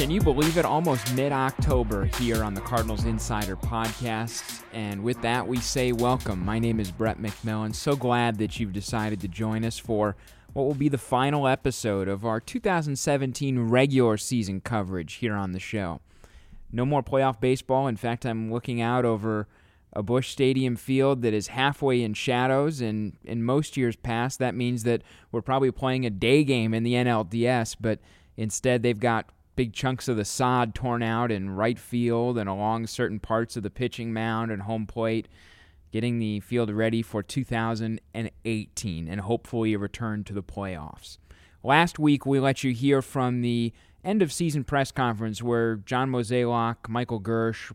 Can you believe it? Almost mid October here on the Cardinals Insider Podcast. And with that, we say welcome. My name is Brett McMillan. So glad that you've decided to join us for what will be the final episode of our 2017 regular season coverage here on the show. No more playoff baseball. In fact, I'm looking out over a Busch Stadium field that is halfway in shadows, and in most years past, that means that we're probably playing a day game in the NLDS, but instead they've got big chunks of the sod torn out in right field and along certain parts of the pitching mound and home plate, getting the field ready for 2018 and hopefully a return to the playoffs. Last week, we let you hear from the end of season press conference where John Mozeliak, Michael Girsch,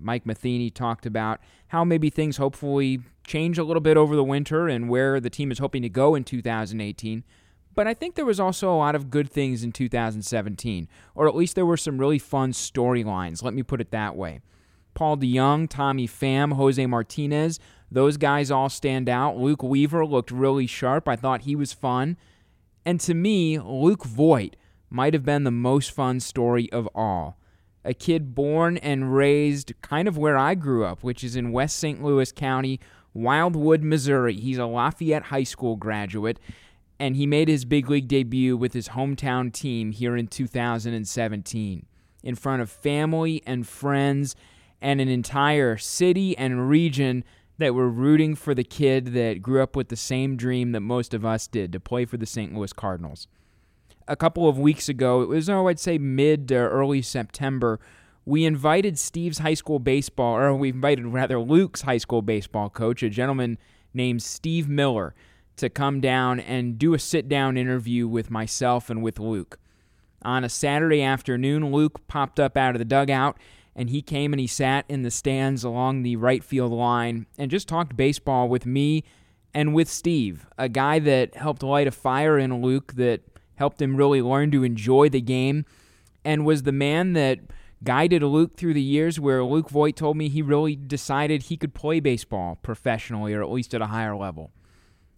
Mike Matheny talked about how maybe things hopefully change a little bit over the winter and where the team is hoping to go in 2018. But I think there was also a lot of good things in 2017, or at least there were some really fun storylines. Let me put it that way. Paul DeJong, Tommy Pham, Jose Martinez, those guys all stand out. Luke Weaver looked really sharp. I thought he was fun. And to me, Luke Voit might have been the most fun story of all. A kid born and raised kind of where I grew up, which is in West St. Louis County, Wildwood, Missouri. He's a Lafayette High School graduate and he made his big league debut with his hometown team here in 2017 in front of family and friends and an entire city and region that were rooting for the kid that grew up with the same dream that most of us did to play for the St. Louis Cardinals. A couple of weeks ago, it was, oh, I'd say mid to early September, we invited Steve's high school baseball, or we invited rather Luke's high school baseball coach, a gentleman named Steve Miller to come down and do a sit down interview with myself and with Luke. On a Saturday afternoon, Luke popped up out of the dugout and he came and he sat in the stands along the right field line and just talked baseball with me and with Steve, a guy that helped light a fire in Luke that helped him really learn to enjoy the game and was the man that guided Luke through the years where Luke Voit told me he really decided he could play baseball professionally or at least at a higher level.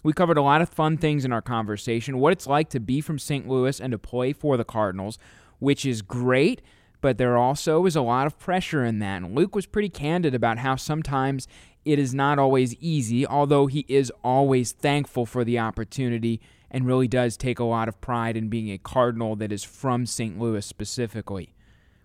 We covered a lot of fun things in our conversation what it's like to be from St. Louis and to play for the Cardinals, which is great, but there also is a lot of pressure in that. And Luke was pretty candid about how sometimes it is not always easy, although he is always thankful for the opportunity and really does take a lot of pride in being a Cardinal that is from St. Louis specifically.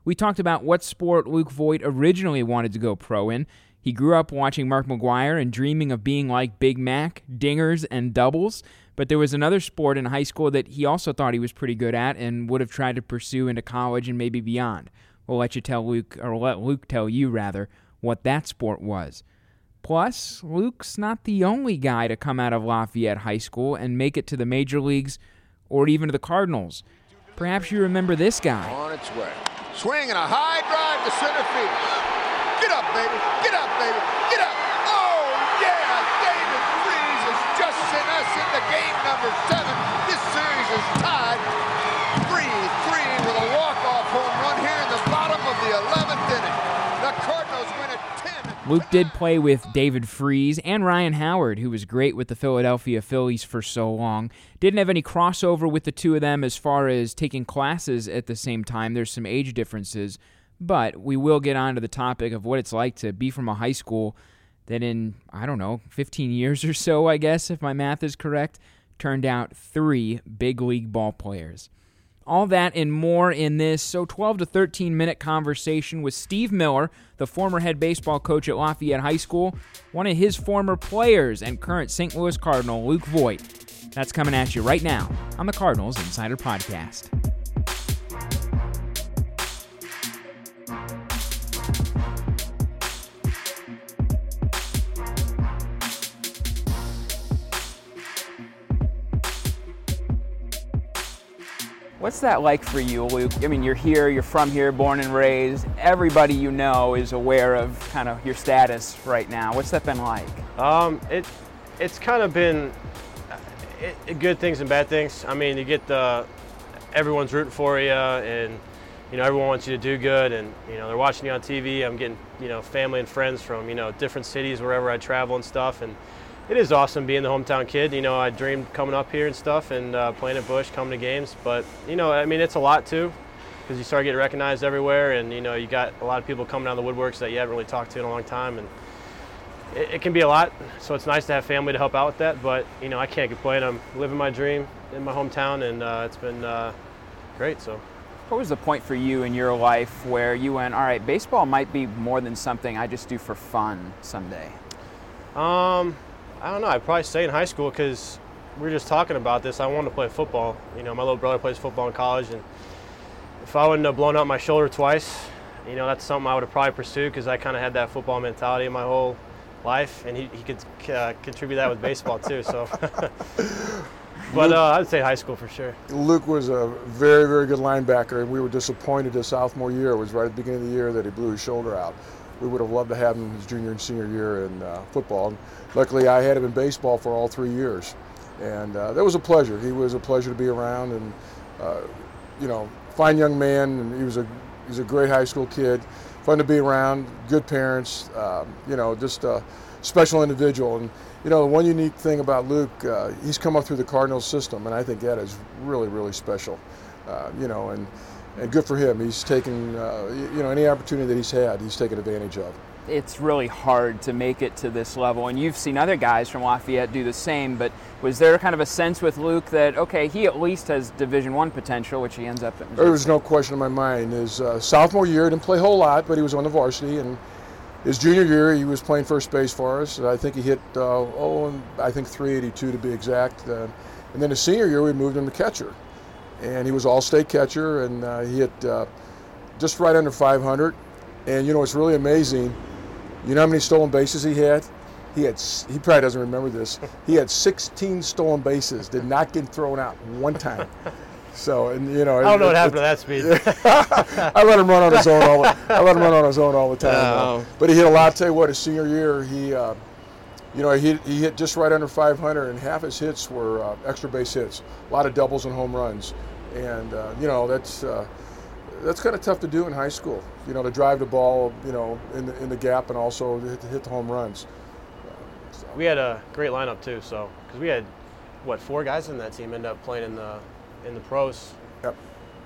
We talked about what sport Luke Voit originally wanted to go pro in he grew up watching Mark McGwire and dreaming of being like Big Mac, dingers, and doubles. But there was another sport in high school that he also thought he was pretty good at and would have tried to pursue into college and maybe beyond. We'll let you tell Luke, or let Luke tell you rather, what that sport was. Plus, Luke's not the only guy to come out of Lafayette High School and make it to the major leagues or even to the Cardinals. Perhaps you remember this guy. On its way. Swing and a high drive to center field. Get up, baby. Get up, baby. Get up. Oh, yeah. David Freese has just sent us into game number seven. This series is tied 3-3 with a walk-off home run here in the bottom of the 11th inning. The Cardinals win at 10. Luke did play with David Freese and Ryan Howard, who was great with the Philadelphia Phillies for so long. Didn't have any crossover with the two of them as far as taking classes at the same time. There's some age differences. But we will get on to the topic of what it's like to be from a high school that in, I don't know, 15 years or so, I guess, if my math is correct, turned out three big league ball players. All that and more in this so 12 to 13 minute conversation with Steve Miller, the former head baseball coach at Lafayette High School, one of his former players and current St. Louis Cardinal, Luke Voit. That's coming at you right now on the Cardinals Insider Podcast. What's that like for you, Luke? I mean, you're here, you're from here, born and raised. Everybody you know is aware of kind of your status right now. What's that been like? Um, it, it's kind of been it, good things and bad things. I mean, you get the everyone's rooting for you, and you know everyone wants you to do good, and you know they're watching you on TV. I'm getting you know family and friends from you know different cities wherever I travel and stuff, and it is awesome being the hometown kid. You know, I dreamed coming up here and stuff and uh, playing at Busch, coming to games. But you know, I mean, it's a lot too, because you start getting recognized everywhere, and you know, you got a lot of people coming down the woodworks that you haven't really talked to in a long time, and it, it, can be a lot. So it's nice to have family to help out with that. But you know, I can't complain. I'm living my dream in my hometown, and uh, it's been uh, great. So. What was the point for you in your life where you went, all right, baseball might be more than something I just do for fun someday? Um, I don't know. I'd probably stay in high school because we were just talking about this. I wanted to play football. You know, my little brother plays football in college, and if I wouldn't have blown out my shoulder twice, you know, that's something I would have probably pursued because I kind of had that football mentality my whole life, and he, he could uh, contribute that with baseball too. So, but uh, I'd say high school for sure. Luke was a very, very good linebacker, and we were disappointed his sophomore year. It was right at the beginning of the year that he blew his shoulder out we would have loved to have him his junior and senior year in uh, football. Luckily, I had him in baseball for all three years, and uh, that was a pleasure. He was a pleasure to be around, and uh, you know, fine young man, and he was a he was a great high school kid, fun to be around, good parents, um, you know, just a special individual. And you know, the one unique thing about Luke, uh, he's come up through the Cardinals system, and I think that is really, really special. Uh, you know, and and good for him. He's taken, uh, you know, any opportunity that he's had, he's taken advantage of. It's really hard to make it to this level, and you've seen other guys from Lafayette do the same. But was there kind of a sense with Luke that okay, he at least has Division One potential, which he ends up at? There was no question in my mind. His uh, sophomore year he didn't play a whole lot, but he was on the varsity, and his junior year he was playing first base for us. I think he hit uh, oh, I think 382 to be exact. Uh, and then his senior year we moved him to catcher and he was all-state catcher, and uh, he hit uh, just right under 500. And you know, it's really amazing. You know how many stolen bases he had? He had. He probably doesn't remember this. He had 16 stolen bases. Did not get thrown out one time. So, and you know, I don't know it, what happened to that speed. I let him run on his own all. The, I let him run on his own all the time. Oh. But he hit a lot. I'll tell you what, his senior year, he uh, you know, he, he hit just right under 500, and half his hits were uh, extra base hits. A lot of doubles and home runs, and uh, you know that's uh, that's kind of tough to do in high school. You know, to drive the ball, you know, in the in the gap, and also to hit, to hit the home runs. So. We had a great lineup too, so because we had what four guys in that team end up playing in the in the pros. Yep.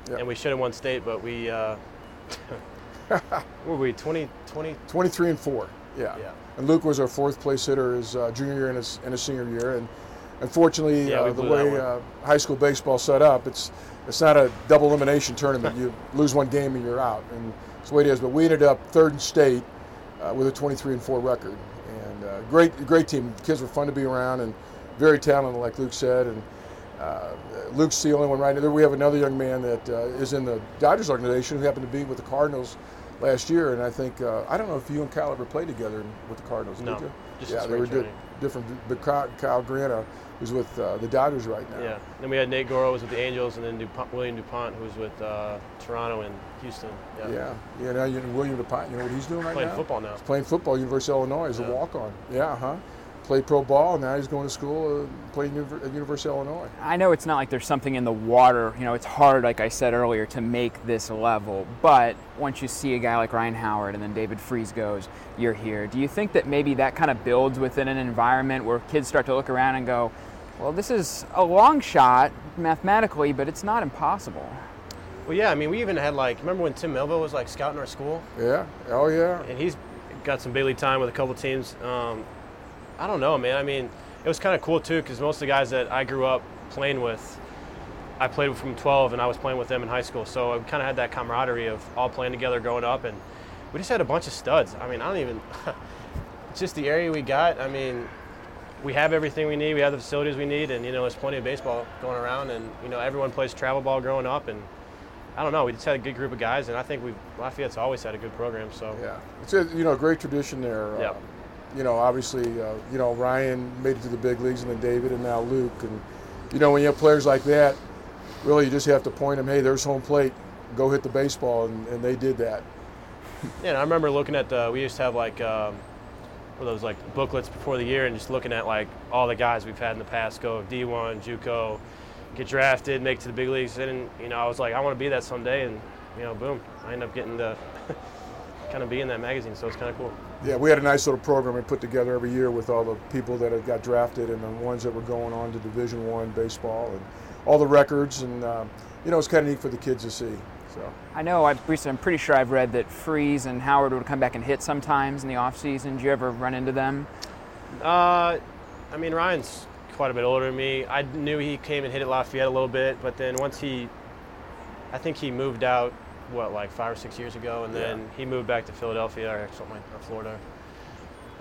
yep. And we should have won state, but we. Uh, were we 20, 20? 23 and four. Yeah. yeah. And Luke was our fourth place hitter his uh, junior year and his, and his senior year. And unfortunately, yeah, uh, the way uh, high school baseball set up, it's it's not a double elimination tournament. you lose one game and you're out, and that's the way it is. But we ended up third in state uh, with a 23 and four record, and uh, great great team. The kids were fun to be around and very talented, like Luke said. And uh, Luke's the only one right now. We have another young man that is in the Dodgers organization who happened to be with the Cardinals last year, and I think uh, I don't know if you and Kyle ever played together with the Cardinals. No, did you? Just yeah, they were di- different. But Kyle, Kyle Grana is with uh, the Dodgers right now. Yeah. Then we had Nate Goro was with the Angels, and then DuPont, William Dupont who was with uh, Toronto and Houston. Yeah. Yeah. Yeah. Now you know, William Dupont. You know what he's doing right playing now? Playing football now. He's playing football, University of Illinois. He's yeah. a walk-on. Yeah. Huh played pro ball, and now he's going to school uh, playing at University of Illinois. I know it's not like there's something in the water. You know, it's hard, like I said earlier, to make this level. But once you see a guy like Ryan Howard and then David Freese goes, you're here. Do you think that maybe that kind of builds within an environment where kids start to look around and go, well, this is a long shot mathematically, but it's not impossible. Well, yeah. I mean, we even had like, remember when Tim Melville was like scouting our school? Yeah. Oh, yeah. And he's got some big league time with a couple teams. Um, I don't know, man. I mean, it was kind of cool too because most of the guys that I grew up playing with, I played with from 12 and I was playing with them in high school. So I kind of had that camaraderie of all playing together growing up, and we just had a bunch of studs. I mean, I don't even. just the area we got. I mean, we have everything we need. We have the facilities we need, and you know, there's plenty of baseball going around, and you know, everyone plays travel ball growing up, and I don't know. We just had a good group of guys, and I think we Lafayette's always had a good program. So Yeah, it's a you know great tradition there. Yeah. Um, you know, obviously, uh, you know Ryan made it to the big leagues, and then David, and now Luke, and you know when you have players like that, really you just have to point them, hey, there's home plate, go hit the baseball, and, and they did that. Yeah, I remember looking at the. We used to have like um, those like booklets before the year, and just looking at like all the guys we've had in the past go D1, JUCO, get drafted, make to the big leagues, and you know I was like I want to be that someday, and you know boom, I end up getting to kind of be in that magazine, so it's kind of cool. Yeah, we had a nice little program we put together every year with all the people that had got drafted and the ones that were going on to Division One baseball and all the records, and um, you know it's kind of neat for the kids to see. So. I know. I've, I'm pretty sure I've read that Freese and Howard would come back and hit sometimes in the off season. Did you ever run into them? Uh, I mean Ryan's quite a bit older than me. I knew he came and hit at Lafayette a little bit, but then once he, I think he moved out what like five or six years ago, and then Yeah. he moved back to Philadelphia or something like or Florida.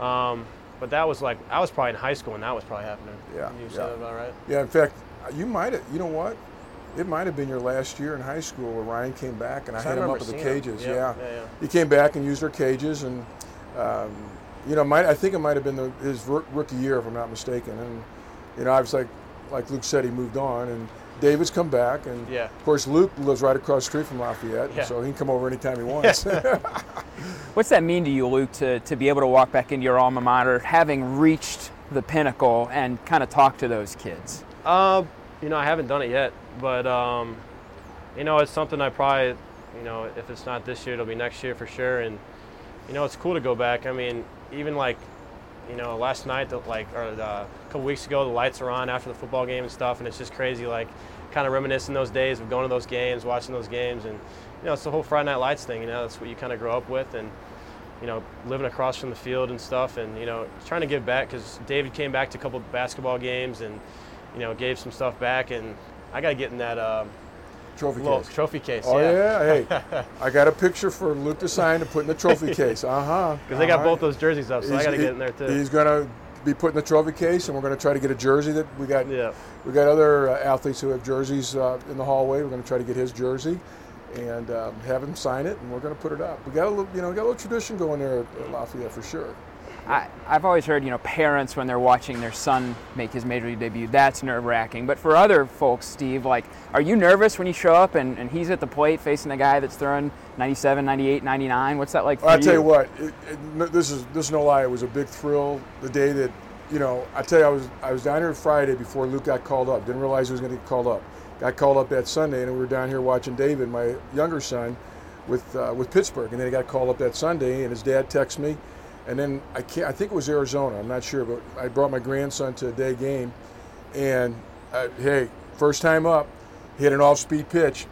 Um, but that was like I was probably in high school when that was probably happening. Yeah, you yeah. said that about right. Yeah, in fact, you might have. You know what? It might have been your last year in high school where Ryan came back and I So I had him up at the cages. Yeah, Yeah, yeah, yeah. he came back and used our cages, and um, you know, might I think it might have been the, his rookie year if I'm not mistaken. And you know, I was like, like Luke said, he moved on, and David's come back, and Yeah. of course Luke lives right across the street from Lafayette, Yeah. so he can come over anytime he wants. What's that mean to you, Luke, to, to be able to walk back into your alma mater, having reached the pinnacle, and kind of talk to those kids? Uh, you know, I haven't done it yet, but um, you know, it's something I probably, you know, if it's not this year, it'll be next year for sure. And you know, it's cool to go back. I mean, even like, you know, last night, the, like, or uh, a couple weeks ago, the lights are on after the football game and stuff, and it's just crazy, like, kind of reminiscing those days of going to those games, watching those games, and you know, it's the whole Friday Night Lights thing. You know, that's what you kind of grow up with, and you know, living across from the field and stuff, and you know, trying to give back because David came back to a couple basketball games and you know gave some stuff back, and I got to get in that um, trophy case. trophy case. Oh yeah, hey, I got a picture for Luke to sign to put in the trophy case. Uh huh. because they got both those jerseys up, so I got to get in there too. He's gonna be put in the trophy case, and we're gonna try to get a jersey that we got. Yeah. We got other uh, athletes who have jerseys uh, in the hallway. We're gonna try to get his jersey, and um, have him sign it, and we're gonna put it up. We got a little, you know, we got a little tradition going there at Lafayette for sure. I, I've always heard, you know, parents when they're watching their son make his major league debut, that's nerve wracking. But for other folks, Steve, like, are you nervous when you show up and, and he's at the plate facing a guy that's throwing 97, 98, 99? What's that like for I'll you? tell you what, it, it, this is this is no lie. It was a big thrill the day that, you know, I tell you, I was I was down here Friday before Luke got called up. Didn't realize he was going to get called up. Got called up that Sunday, and we were down here watching David, my younger son, with uh, with Pittsburgh, and then he got called up that Sunday, and his dad texted me, and then I can't, I think it was Arizona. I'm not sure, but I brought my grandson to a day game, and uh, hey, first time up, hit an off-speed pitch,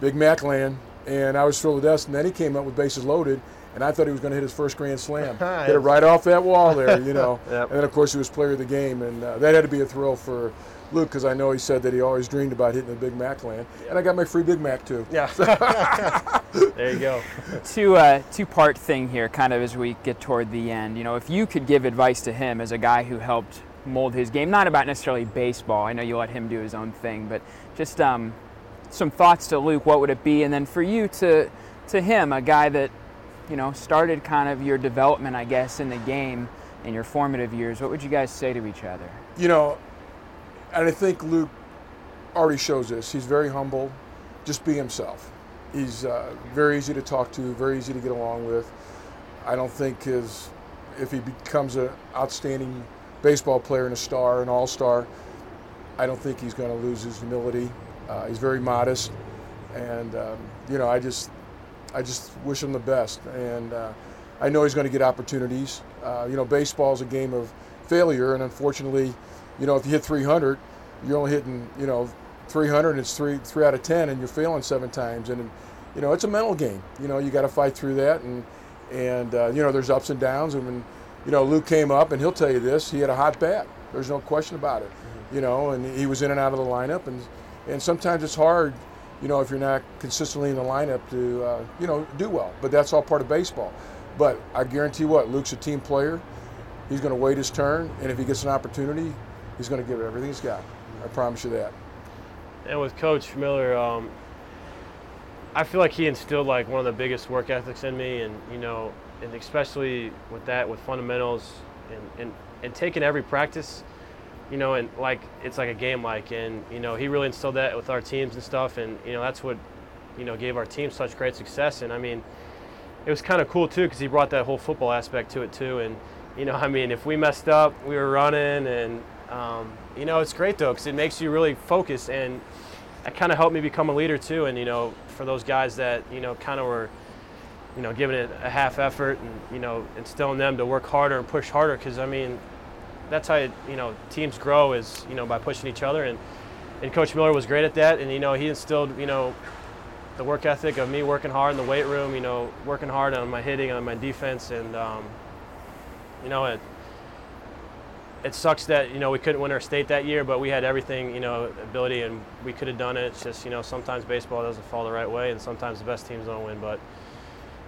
Big Mac land, and I was thrilled to death. And then he came up with bases loaded, and I thought he was going to hit his first grand slam. hit it right off that wall there, you know. Yep. And then of course he was player of the game, and uh, that had to be a thrill for Luke because I know he said that he always dreamed about hitting the Big Mac land, and I got my free Big Mac too. Yeah. there you go. two uh, two part thing here, kind of as we get toward the end. You know, if you could give advice to him as a guy who helped mold his game, not about necessarily baseball. I know you let him do his own thing, but just um, some thoughts to Luke. What would it be? And then for you to to him, a guy that you know started kind of your development, I guess, in the game in your formative years. What would you guys say to each other? you know, and I think Luke already shows this. He's very humble. Just be himself. He's uh, very easy to talk to, very easy to get along with. I don't think his, if he becomes an outstanding baseball player and a star, an all-star, I don't think he's going to lose his humility. Uh, he's very modest, and um, you know, I just, I just wish him the best. And uh, I know he's going to get opportunities. Uh, you know, baseball is a game of failure, and unfortunately, you know, if you hit 300, you're only hitting, you know, 300, and it's three three out of 10, and you're failing seven times, and you know, it's a mental game. You know, you got to fight through that, and and uh, you know, there's ups and downs. And when, you know, Luke came up, and he'll tell you this, he had a hot bat. There's no question about it. You know, and he was in and out of the lineup, and and sometimes it's hard, you know, if you're not consistently in the lineup to, uh, you know, do well. But that's all part of baseball. But I guarantee what, Luke's a team player. He's going to wait his turn, and if he gets an opportunity, he's going to give it everything he's got. I promise you that. And with Coach Miller, um, I feel like he instilled like one of the biggest work ethics in me, and you know, and especially with that, with fundamentals, and and, and taking every practice, you know, and like it's like a game like, and you know, he really instilled that with our teams and stuff, and you know, that's what, you know, gave our team such great success, and I mean, it was kind of cool too because he brought that whole football aspect to it too, and you know, I mean, if we messed up, we were running, and um, you know, it's great though because it makes you really focus, and that kind of helped me become a leader too, and you know, for those guys that you know kind of were you know giving it a half effort and you know instilling them to work harder and push harder because I mean that's how you know teams grow is you know by pushing each other and and Coach Miller was great at that and you know he instilled you know the work ethic of me working hard in the weight room you know working hard on my hitting on my defense and um, you know it it sucks that you know we couldn't win our state that year, but we had everything, you know, ability, and we could have done it. It's just you know sometimes baseball doesn't fall the right way, and sometimes the best teams don't win. But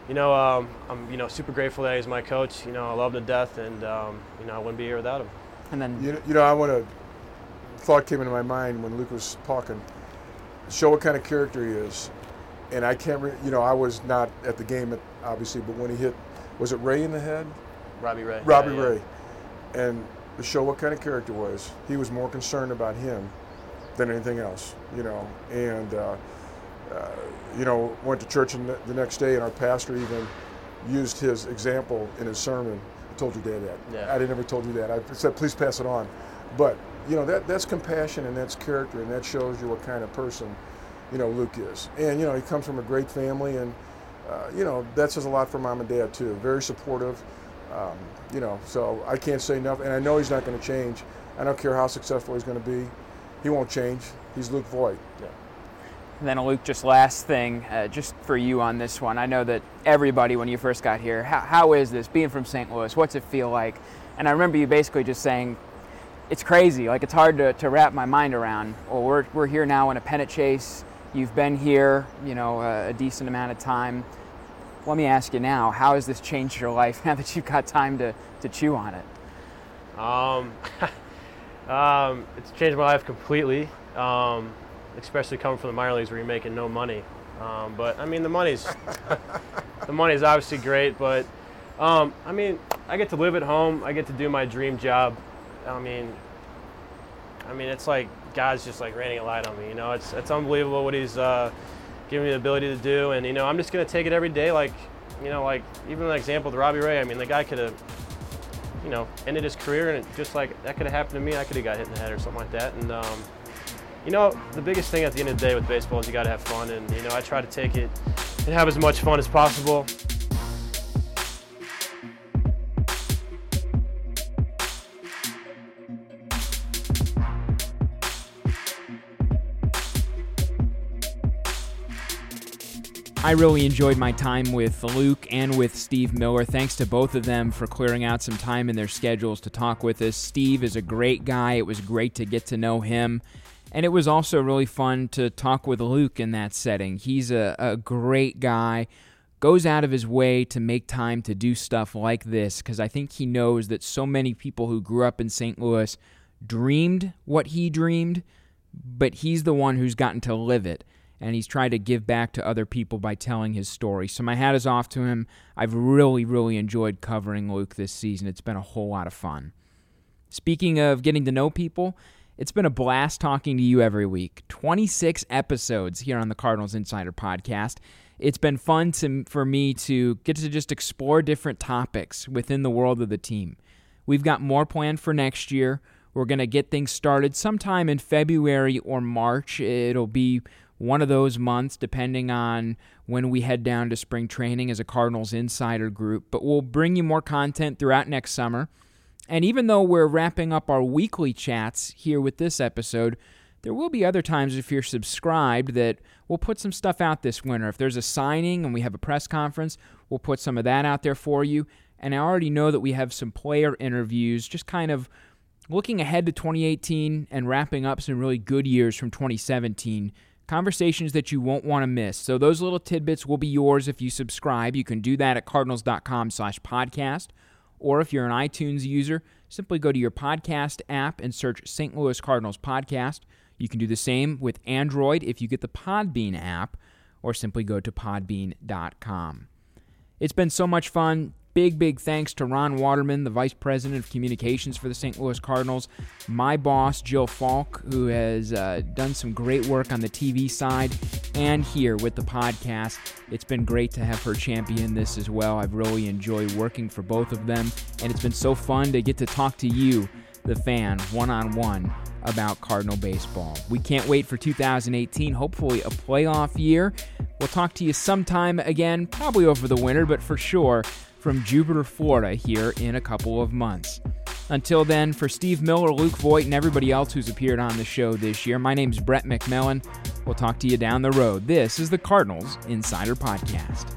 you know, um, I'm you know super grateful that he's my coach. You know, I love him to death, and um, you know I wouldn't be here without him. And then You know, you know I want to. Thought came into my mind when Luke was talking. Show what kind of character he is, and I can't. Re- you know, I was not at the game, obviously, but when he hit, was it Ray in the head? Robbie Ray. Robbie Yeah, yeah. Ray, and to show what kind of character was. He was more concerned about him than anything else, you know. And uh, uh, you know, went to church and the next day, and our pastor even used his example in his sermon. I told your dad that. Yeah. I never told you that. I said, please pass it on. But you know, that that's compassion and that's character, and that shows you what kind of person, you know, Luke is. And you know, he comes from a great family, and uh, you know, that says a lot for mom and dad too. Very supportive. Um, you know, so I can't say enough, and I know he's not going to change. I don't care how successful he's going to be. He won't change. He's Luke Voit. And then, Luke, just last thing, uh, just for you on this one. I know that everybody, when you first got here, how, how is this being from St. Louis? What's it feel like? And I remember you basically just saying, it's crazy. Like, it's hard to, to wrap my mind around. Well, we're, we're here now in a pennant chase. You've been here, you know, a, a decent amount of time. Let me ask you now, how has this changed your life now that you've got time to, to chew on it? Um, um, it's changed my life completely, um, especially coming from the minor leagues where you're making no money. Um, but I mean, the money's the money's obviously great, but um, I mean, I get to live at home. I get to do my dream job. I mean, I mean, it's like God's just like raining a light on me. You know, it's it's unbelievable what He's uh, giving me the ability to do, and you know, I'm just gonna take it every day. Like, you know, like even an example with Robbie Ray. I mean, the guy could have you know, ended his career, and it just like that could have happened to me. I could have got hit in the head or something like that. And um, you know, the biggest thing at the end of the day with baseball is you got to have fun, and you know, I try to take it and have as much fun as possible. I really enjoyed my time with Luke and with Steve Miller. Thanks to both of them for clearing out some time in their schedules to talk with us. Steve is a great guy. It was great to get to know him. And it was also really fun to talk with Luke in that setting. He's a, a great guy, goes out of his way to make time to do stuff like this because I think he knows that so many people who grew up in St. Louis dreamed what he dreamed, but he's the one who's gotten to live it and he's tried to give back to other people by telling his story. So my hat is off to him. I've really, really enjoyed covering Luke this season. It's been a whole lot of fun. Speaking of getting to know people, it's been a blast talking to you every week. 26 episodes here on the Cardinals Insider Podcast. It's been fun to, for me to get to just explore different topics within the world of the team. We've got more planned for next year. We're going to get things started sometime in February or March. It'll be one of those months, depending on when we head down to spring training as a Cardinals insider group. But we'll bring you more content throughout next summer. And even though we're wrapping up our weekly chats here with this episode, there will be other times if you're subscribed that we'll put some stuff out this winter. If there's a signing and we have a press conference, we'll put some of that out there for you. And I already know that we have some player interviews, just kind of looking ahead to 2018 and wrapping up some really good years from 2017 conversations that you won't want to miss. So those little tidbits will be yours if you subscribe. You can do that at cardinals.com slash podcast, Or if you're an iTunes user, simply go to your podcast app and search St. Louis Cardinals Podcast. You can do the same with Android if you get the Podbean app, or simply go to podbean.com. It's been so much fun. Big, big thanks to Ron Watermon, the Vice President of Communications for the St. Louis Cardinals, my boss, Jill Falk, who has uh, done some great work on the TV side and here with the podcast. It's been great to have her champion this as well. I've really enjoyed working for both of them, and it's been so fun to get to talk to you, the fan, one on one about Cardinal baseball. We can't wait for 2018, hopefully a playoff year. We'll talk to you sometime again, probably over the winter, but for sure from Jupiter, Florida, here in a couple of months. Until then, for Steve Miller, Luke Voit, and everybody else who's appeared on the show this year, my name's Brett McMillan. We'll talk to you down the road. This is the Cardinals Insider Podcast.